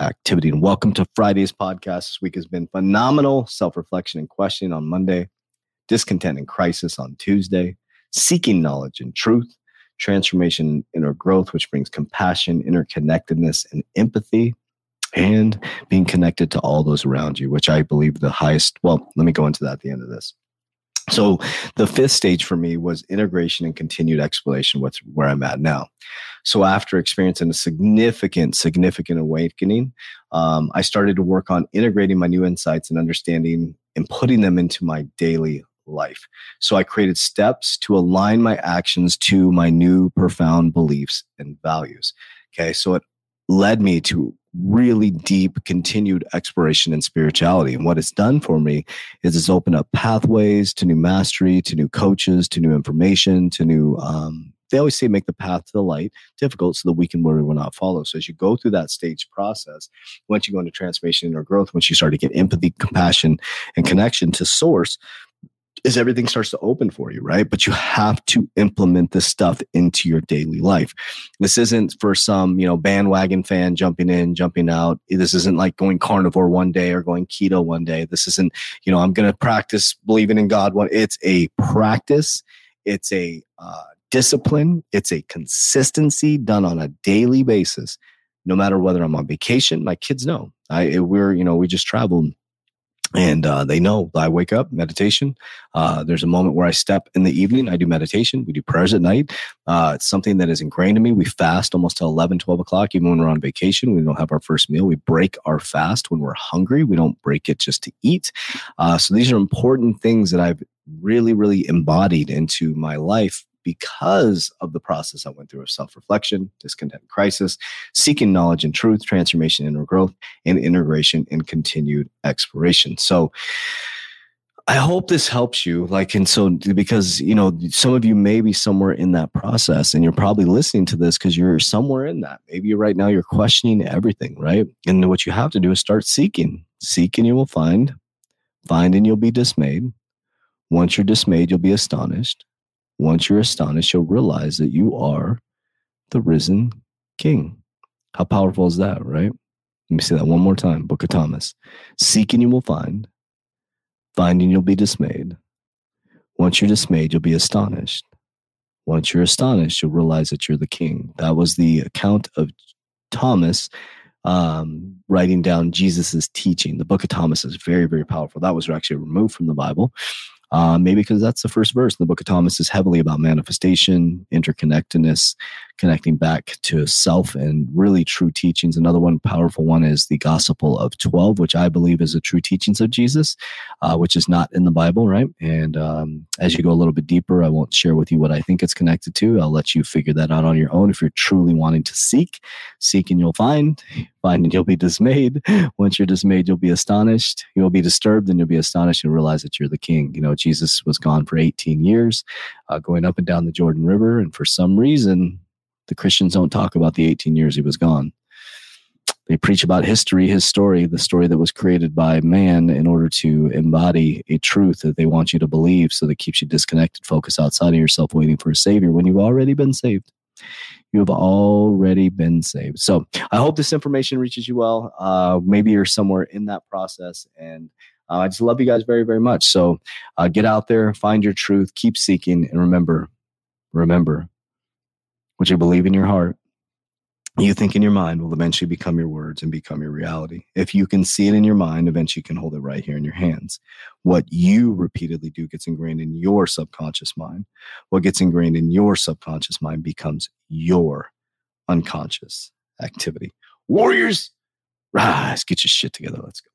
activity. And welcome to Friday's podcast. This week has been phenomenal. Self reflection and questioning on Monday, discontent and crisis on Tuesday, seeking knowledge and truth, transformation, inner growth, which brings compassion, interconnectedness, and empathy. And being connected to all those around you, which I believe the highest. Well, let me go into that at the end of this. So the fifth stage for me was integration and continued exploration with where I'm at now. So after experiencing a significant, significant awakening, um, I started to work on integrating my new insights and understanding and putting them into my daily life. So I created steps to align my actions to my new profound beliefs and values. Okay. So it led me to really deep continued exploration in spirituality. And what it's done for me is it's opened up pathways to new mastery, to new coaches, to new information, to new, um, they always say make the path to the light difficult so that we can worry will not follow. So as you go through that stage process, once you go into transformation or growth, once you start to get empathy, compassion, and connection to source, is everything starts to open for you, right? But you have to implement this stuff into your daily life. This isn't for some, you know, bandwagon fan jumping in, jumping out. This isn't like going carnivore one day or going keto one day. This isn't, you know, I'm going to practice believing in God one. It's a practice. It's a uh, discipline. It's a consistency done on a daily basis. No matter whether I'm on vacation, my kids know. I we're you know we just traveled and uh, they know I wake up meditation. Uh, there's a moment where I step in the evening. I do meditation. We do prayers at night. Uh, it's something that is ingrained in me. We fast almost till 11, 12 o'clock, even when we're on vacation. We don't have our first meal. We break our fast when we're hungry. We don't break it just to eat. Uh, so these are important things that I've really, really embodied into my life because of the process I went through of self reflection, discontent crisis, seeking knowledge and truth, transformation, inner growth, and integration and continued exploration. So, I hope this helps you. Like, and so because, you know, some of you may be somewhere in that process and you're probably listening to this because you're somewhere in that. Maybe right now you're questioning everything, right? And what you have to do is start seeking. Seek and you will find. Find and you'll be dismayed. Once you're dismayed, you'll be astonished. Once you're astonished, you'll realize that you are the risen king. How powerful is that, right? Let me say that one more time. Book of Thomas. Seeking you will find, finding you'll be dismayed. Once you're dismayed, you'll be astonished. Once you're astonished, you'll realize that you're the king. That was the account of Thomas um, writing down Jesus's teaching. The book of Thomas is very, very powerful. That was actually removed from the Bible. Uh, maybe because that's the first verse the book of Thomas is heavily about manifestation, interconnectedness, connecting back to self and really true teachings. Another one, powerful one, is the Gospel of 12, which I believe is the true teachings of Jesus, uh, which is not in the Bible, right? And um, as you go a little bit deeper, I won't share with you what I think it's connected to. I'll let you figure that out on your own. If you're truly wanting to seek, seek and you'll find, find and you'll be dismayed. Once you're dismayed, you'll be astonished. You'll be disturbed and you'll be astonished and realize that you're the king. You know, Jesus was gone for 18 years, uh, going up and down the Jordan River. And for some reason, the Christians don't talk about the 18 years he was gone. They preach about history, his story, the story that was created by man in order to embody a truth that they want you to believe so that keeps you disconnected, focused outside of yourself, waiting for a savior when you've already been saved. you have already been saved. So I hope this information reaches you well. Uh, maybe you're somewhere in that process. And uh, I just love you guys very, very much. So uh, get out there, find your truth, keep seeking, and remember, remember what you believe in your heart you think in your mind will eventually become your words and become your reality. If you can see it in your mind, eventually you can hold it right here in your hands. What you repeatedly do gets ingrained in your subconscious mind. What gets ingrained in your subconscious mind becomes your unconscious activity. Warriors, rise, get your shit together. Let's go.